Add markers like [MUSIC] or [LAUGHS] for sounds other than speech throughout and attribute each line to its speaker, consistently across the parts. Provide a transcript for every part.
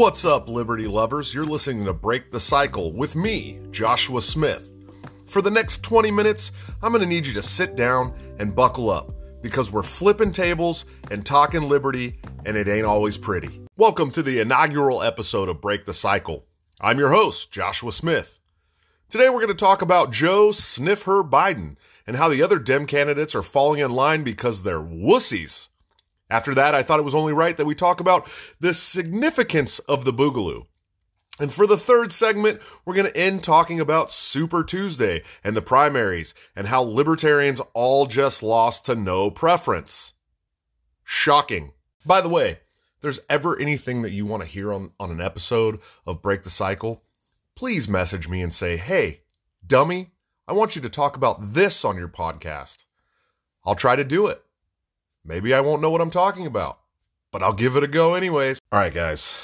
Speaker 1: What's up, Liberty lovers? You're listening to Break the Cycle with me, Joshua Smith. For the next 20 minutes, I'm going to need you to sit down and buckle up because we're flipping tables and talking liberty, and it ain't always pretty. Welcome to the inaugural episode of Break the Cycle. I'm your host, Joshua Smith. Today, we're going to talk about Joe Sniff Her Biden and how the other Dem candidates are falling in line because they're wussies. After that, I thought it was only right that we talk about the significance of the Boogaloo. And for the third segment, we're going to end talking about Super Tuesday and the primaries and how libertarians all just lost to no preference. Shocking. By the way, if there's ever anything that you want to hear on, on an episode of Break the Cycle, please message me and say, hey, dummy, I want you to talk about this on your podcast. I'll try to do it. Maybe I won't know what I'm talking about, but I'll give it a go anyways. All right, guys,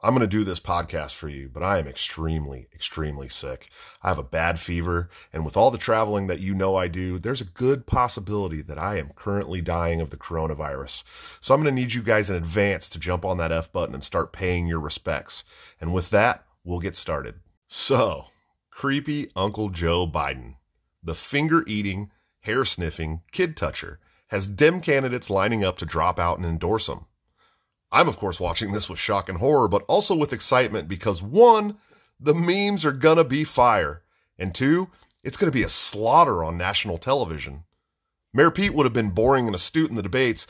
Speaker 1: I'm going to do this podcast for you, but I am extremely, extremely sick. I have a bad fever, and with all the traveling that you know I do, there's a good possibility that I am currently dying of the coronavirus. So I'm going to need you guys in advance to jump on that F button and start paying your respects. And with that, we'll get started. So, creepy Uncle Joe Biden, the finger eating, hair sniffing kid toucher has Dem candidates lining up to drop out and endorse him. I'm, of course, watching this with shock and horror, but also with excitement because one, the memes are gonna be fire, and two, it's gonna be a slaughter on national television. Mayor Pete would have been boring and astute in the debates,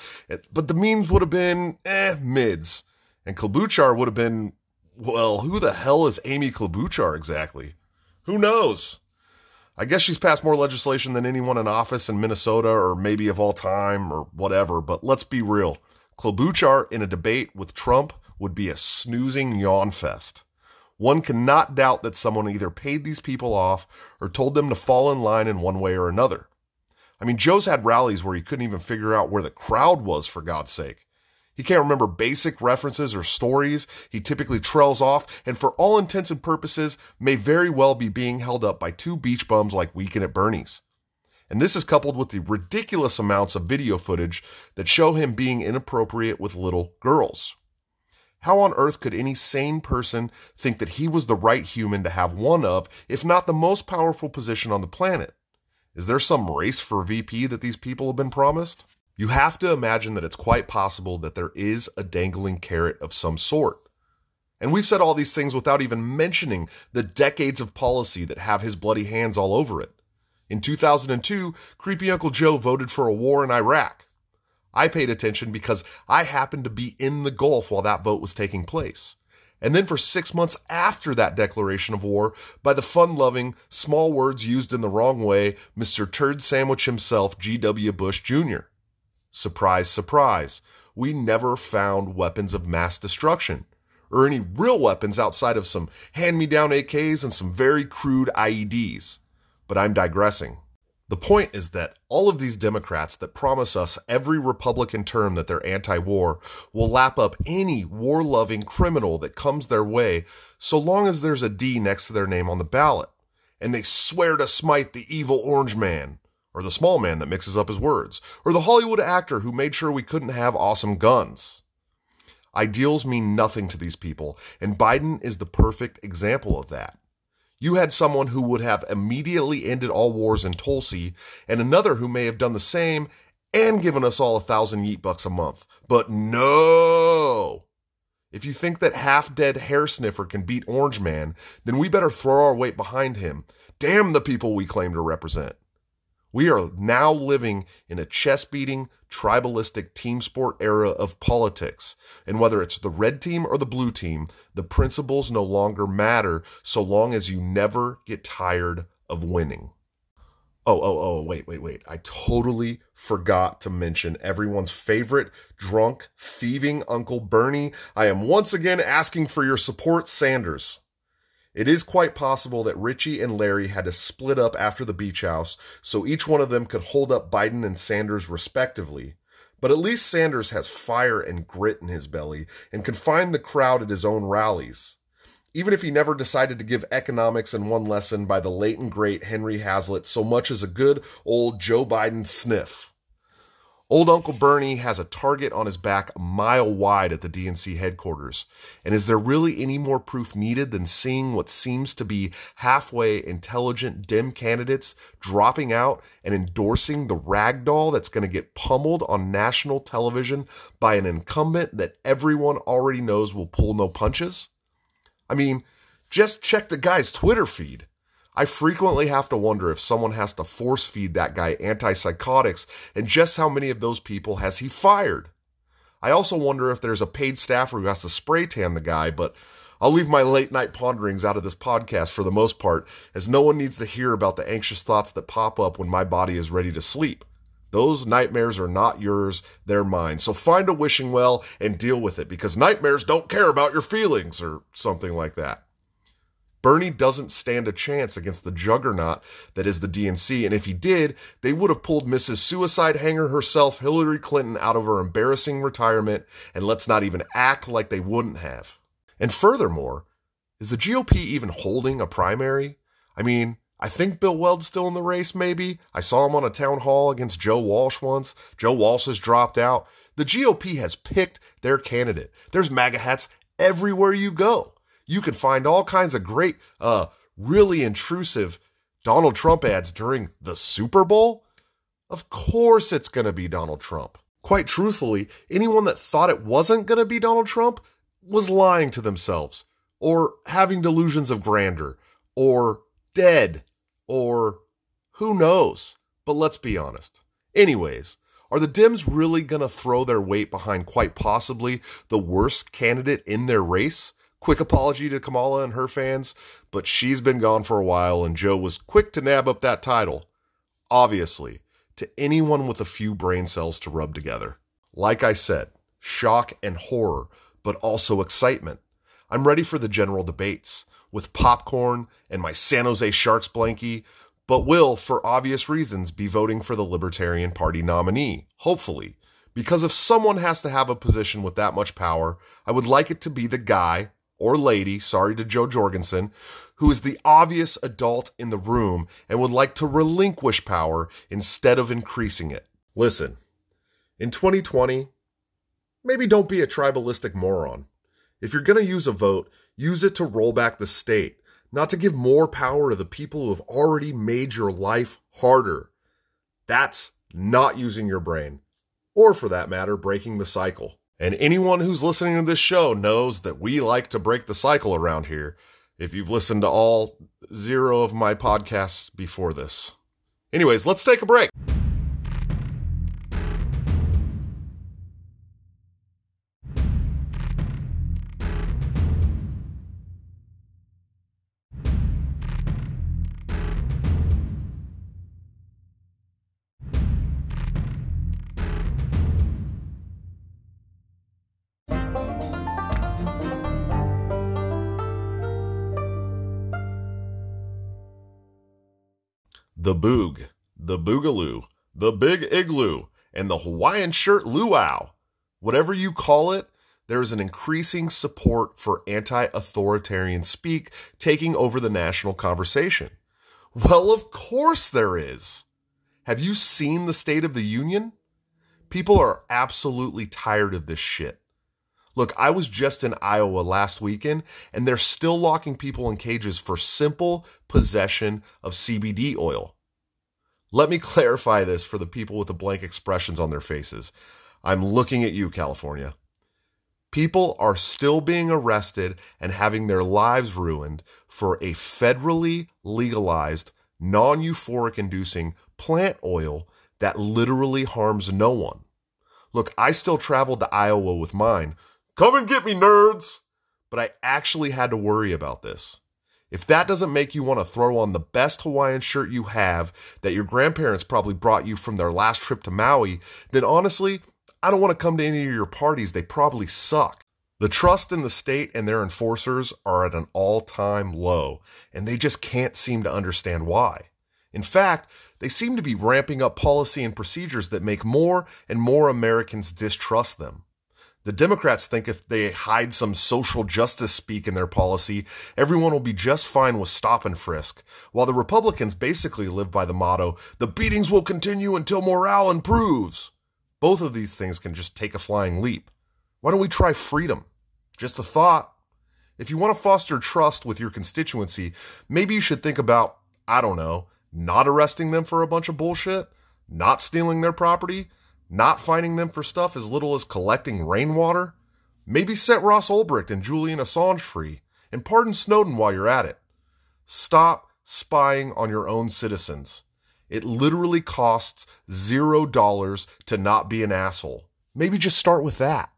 Speaker 1: but the memes would have been, eh, mids. And Klobuchar would have been, well, who the hell is Amy Klobuchar exactly? Who knows? I guess she's passed more legislation than anyone in office in Minnesota or maybe of all time or whatever, but let's be real. Klobuchar in a debate with Trump would be a snoozing yawn fest. One cannot doubt that someone either paid these people off or told them to fall in line in one way or another. I mean, Joe's had rallies where he couldn't even figure out where the crowd was, for God's sake. He can't remember basic references or stories. He typically trails off, and for all intents and purposes, may very well be being held up by two beach bums like Weekend at Bernie's. And this is coupled with the ridiculous amounts of video footage that show him being inappropriate with little girls. How on earth could any sane person think that he was the right human to have one of, if not the most powerful position on the planet? Is there some race for VP that these people have been promised? You have to imagine that it's quite possible that there is a dangling carrot of some sort. And we've said all these things without even mentioning the decades of policy that have his bloody hands all over it. In 2002, Creepy Uncle Joe voted for a war in Iraq. I paid attention because I happened to be in the Gulf while that vote was taking place. And then for six months after that declaration of war, by the fun loving, small words used in the wrong way, Mr. Turd Sandwich himself, G.W. Bush Jr. Surprise, surprise, we never found weapons of mass destruction or any real weapons outside of some hand me down AKs and some very crude IEDs. But I'm digressing. The point is that all of these Democrats that promise us every Republican term that they're anti war will lap up any war loving criminal that comes their way so long as there's a D next to their name on the ballot. And they swear to smite the evil orange man or the small man that mixes up his words, or the Hollywood actor who made sure we couldn't have awesome guns. Ideals mean nothing to these people, and Biden is the perfect example of that. You had someone who would have immediately ended all wars in Tulsi, and another who may have done the same and given us all a thousand yeet bucks a month. But no! If you think that half dead hair sniffer can beat Orange Man, then we better throw our weight behind him. Damn the people we claim to represent. We are now living in a chest beating, tribalistic team sport era of politics. And whether it's the red team or the blue team, the principles no longer matter so long as you never get tired of winning. Oh, oh, oh, wait, wait, wait. I totally forgot to mention everyone's favorite drunk, thieving Uncle Bernie. I am once again asking for your support, Sanders. It is quite possible that Richie and Larry had to split up after the beach house so each one of them could hold up Biden and Sanders respectively. But at least Sanders has fire and grit in his belly and can find the crowd at his own rallies. Even if he never decided to give economics in one lesson by the late and great Henry Hazlitt so much as a good old Joe Biden sniff. Old Uncle Bernie has a target on his back a mile wide at the DNC headquarters. And is there really any more proof needed than seeing what seems to be halfway intelligent dim candidates dropping out and endorsing the ragdoll that's going to get pummeled on national television by an incumbent that everyone already knows will pull no punches? I mean, just check the guy's Twitter feed. I frequently have to wonder if someone has to force feed that guy antipsychotics and just how many of those people has he fired. I also wonder if there's a paid staffer who has to spray tan the guy, but I'll leave my late night ponderings out of this podcast for the most part, as no one needs to hear about the anxious thoughts that pop up when my body is ready to sleep. Those nightmares are not yours, they're mine. So find a wishing well and deal with it because nightmares don't care about your feelings or something like that. Bernie doesn't stand a chance against the juggernaut that is the DNC, and if he did, they would have pulled Mrs. Suicide Hanger herself, Hillary Clinton, out of her embarrassing retirement, and let's not even act like they wouldn't have. And furthermore, is the GOP even holding a primary? I mean, I think Bill Weld's still in the race, maybe. I saw him on a town hall against Joe Walsh once. Joe Walsh has dropped out. The GOP has picked their candidate. There's MAGA hats everywhere you go you can find all kinds of great, uh, really intrusive Donald Trump ads during the Super Bowl. Of course, it's going to be Donald Trump. Quite truthfully, anyone that thought it wasn't going to be Donald Trump was lying to themselves, or having delusions of grandeur, or dead, or who knows. But let's be honest. Anyways, are the Dems really going to throw their weight behind quite possibly the worst candidate in their race? Quick apology to Kamala and her fans, but she's been gone for a while and Joe was quick to nab up that title. Obviously, to anyone with a few brain cells to rub together. Like I said, shock and horror, but also excitement. I'm ready for the general debates with popcorn and my San Jose Sharks blankie, but will, for obvious reasons, be voting for the Libertarian Party nominee, hopefully. Because if someone has to have a position with that much power, I would like it to be the guy or lady, sorry to Jo Jorgensen, who is the obvious adult in the room and would like to relinquish power instead of increasing it. Listen, in 2020, maybe don't be a tribalistic moron. If you're going to use a vote, use it to roll back the state, not to give more power to the people who have already made your life harder. That's not using your brain, or for that matter, breaking the cycle. And anyone who's listening to this show knows that we like to break the cycle around here. If you've listened to all zero of my podcasts before this. Anyways, let's take a break. The boog, the boogaloo, the big igloo, and the Hawaiian shirt luau. Whatever you call it, there is an increasing support for anti authoritarian speak taking over the national conversation. Well, of course there is. Have you seen the State of the Union? People are absolutely tired of this shit. Look, I was just in Iowa last weekend, and they're still locking people in cages for simple possession of CBD oil. Let me [LAUGHS] clarify this for the people with the blank expressions on their faces. I'm looking at you, California. People are still being arrested and having their lives ruined for a federally legalized, non euphoric inducing plant oil that literally harms no one. Look, I still traveled to Iowa with mine. Come and get me, nerds! But I actually had to worry about this. If that doesn't make you want to throw on the best Hawaiian shirt you have that your grandparents probably brought you from their last trip to Maui, then honestly, I don't want to come to any of your parties. They probably suck. The trust in the state and their enforcers are at an all time low, and they just can't seem to understand why. In fact, they seem to be ramping up policy and procedures that make more and more Americans distrust them. The Democrats think if they hide some social justice speak in their policy, everyone will be just fine with stop and frisk, while the Republicans basically live by the motto, the beatings will continue until morale improves. Both of these things can just take a flying leap. Why don't we try freedom? Just a thought. If you want to foster trust with your constituency, maybe you should think about, I don't know, not arresting them for a bunch of bullshit, not stealing their property, not fining them for stuff as little as collecting rainwater. Maybe set Ross Ulbricht and Julian Assange free, and pardon Snowden while you're at it. Stop spying on your own citizens. It literally costs zero dollars to not be an asshole. Maybe just start with that.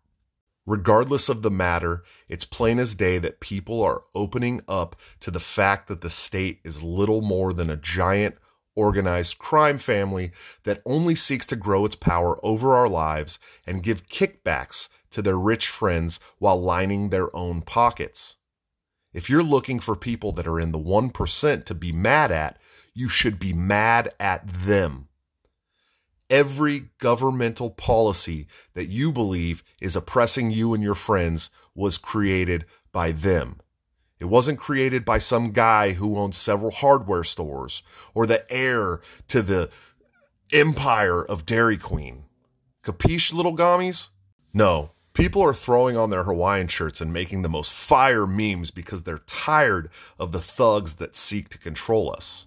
Speaker 1: Regardless of the matter, it's plain as day that people are opening up to the fact that the state is little more than a giant organized crime family that only seeks to grow its power over our lives and give kickbacks to their rich friends while lining their own pockets. If you're looking for people that are in the 1% to be mad at, you should be mad at them every governmental policy that you believe is oppressing you and your friends was created by them. It wasn't created by some guy who owns several hardware stores or the heir to the empire of Dairy Queen. Capiche, little gommies? No. People are throwing on their Hawaiian shirts and making the most fire memes because they're tired of the thugs that seek to control us.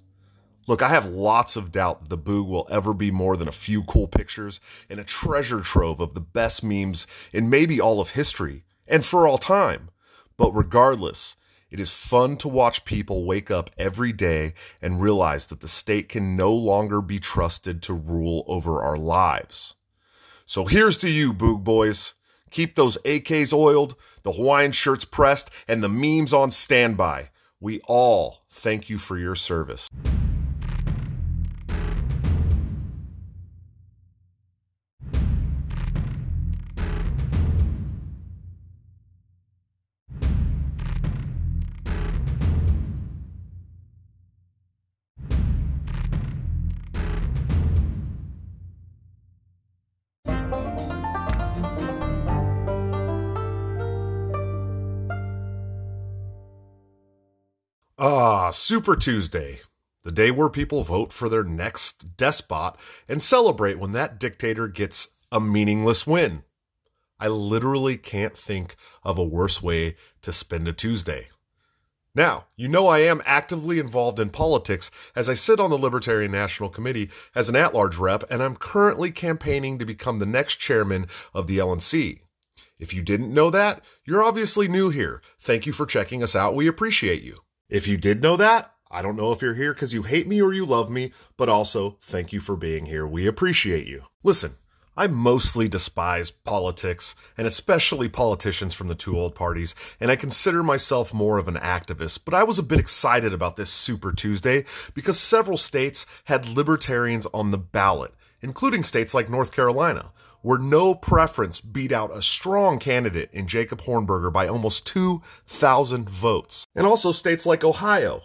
Speaker 1: Look, I have lots of doubt that the Boog will ever be more than a few cool pictures and a treasure trove of the best memes in maybe all of history and for all time. But regardless, it is fun to watch people wake up every day and realize that the state can no longer be trusted to rule over our lives. So here's to you, Boog Boys. Keep those AKs oiled, the Hawaiian shirts pressed, and the memes on standby. We all thank you for your service. Ah, Super Tuesday, the day where people vote for their next despot and celebrate when that dictator gets a meaningless win. I literally can't think of a worse way to spend a Tuesday. Now, you know I am actively involved in politics as I sit on the Libertarian National Committee as an at large rep, and I'm currently campaigning to become the next chairman of the LNC. If you didn't know that, you're obviously new here. Thank you for checking us out. We appreciate you. If you did know that, I don't know if you're here because you hate me or you love me, but also thank you for being here. We appreciate you. Listen, I mostly despise politics, and especially politicians from the two old parties, and I consider myself more of an activist. But I was a bit excited about this Super Tuesday because several states had libertarians on the ballot, including states like North Carolina, where no preference beat out a strong candidate in Jacob Hornberger by almost 2,000 votes. And also states like Ohio,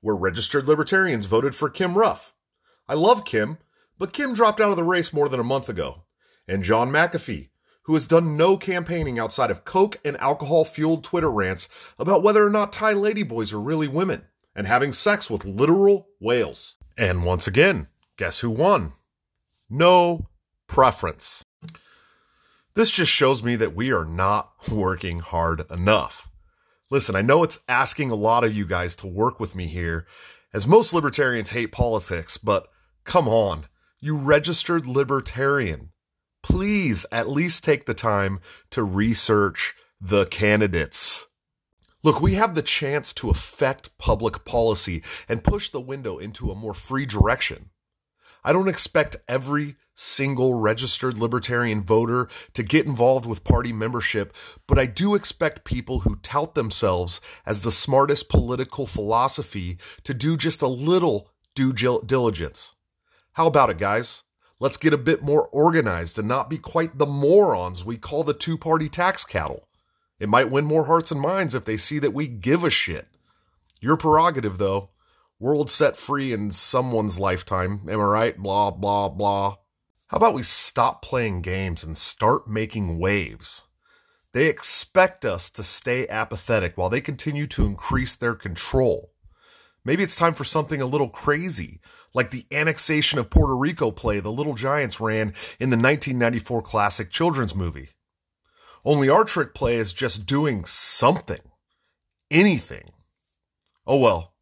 Speaker 1: where registered libertarians voted for Kim Ruff. I love Kim, but Kim dropped out of the race more than a month ago. And John McAfee, who has done no campaigning outside of coke and alcohol fueled Twitter rants about whether or not Thai ladyboys are really women and having sex with literal whales. And once again, guess who won? No preference. This just shows me that we are not [LAUGHS] working hard enough. Listen, I know it's asking a lot of you guys to work with me here, as most libertarians hate politics, but come on, you registered libertarian. Please at least take the time to research the candidates. Look, we have the chance to affect public policy and push the window into a more free direction. I don't expect every single registered libertarian voter to get involved with party membership, but I do expect people who tout themselves as the smartest political philosophy to do just a little due diligence. How about it, guys? Let's get a bit more organized and not be quite the morons we call the two party tax cattle. It might win more hearts and minds if they see that we give a shit. Your prerogative, though. World set free in someone's lifetime. Am I right? Blah, blah, blah. How about we stop playing games and start making waves? They expect us to stay apathetic while they continue to increase their control. Maybe it's time for something a little crazy, like the annexation of Puerto Rico play the Little Giants ran in the 1994 classic children's movie. Only our trick play is just doing something. Anything. Oh well,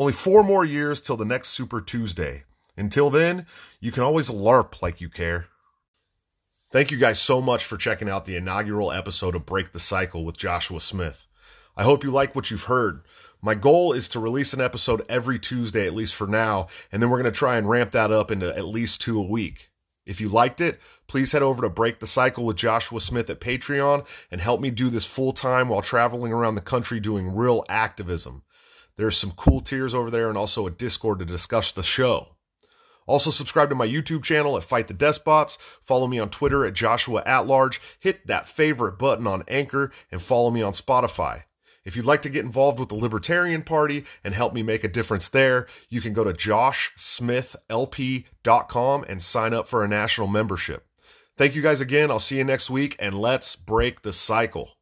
Speaker 1: only four more years till the next Super Tuesday. Until then, you can always LARP like you care. Thank you guys so much for checking out the inaugural episode of Break the Cycle with Joshua Smith. I hope you like what you've heard. My goal is to release an episode every Tuesday, at least for now, and then we're going to try and ramp that up into at least two a week. If you liked it, please head over to Break the Cycle with Joshua Smith at Patreon and help me do this full time while traveling around the country doing real activism. There's some cool tiers over there and also a Discord to discuss the show. Also, subscribe to my YouTube channel at Fight the Despots. Follow me on Twitter at Joshua at Large. Hit that favorite button on Anchor and follow me on Spotify. If you'd like to get involved with the Libertarian Party and help me make a difference there, you can go to joshsmithlp.com and sign up for a national membership. Thank you guys again. I'll see you next week, and let's break the cycle.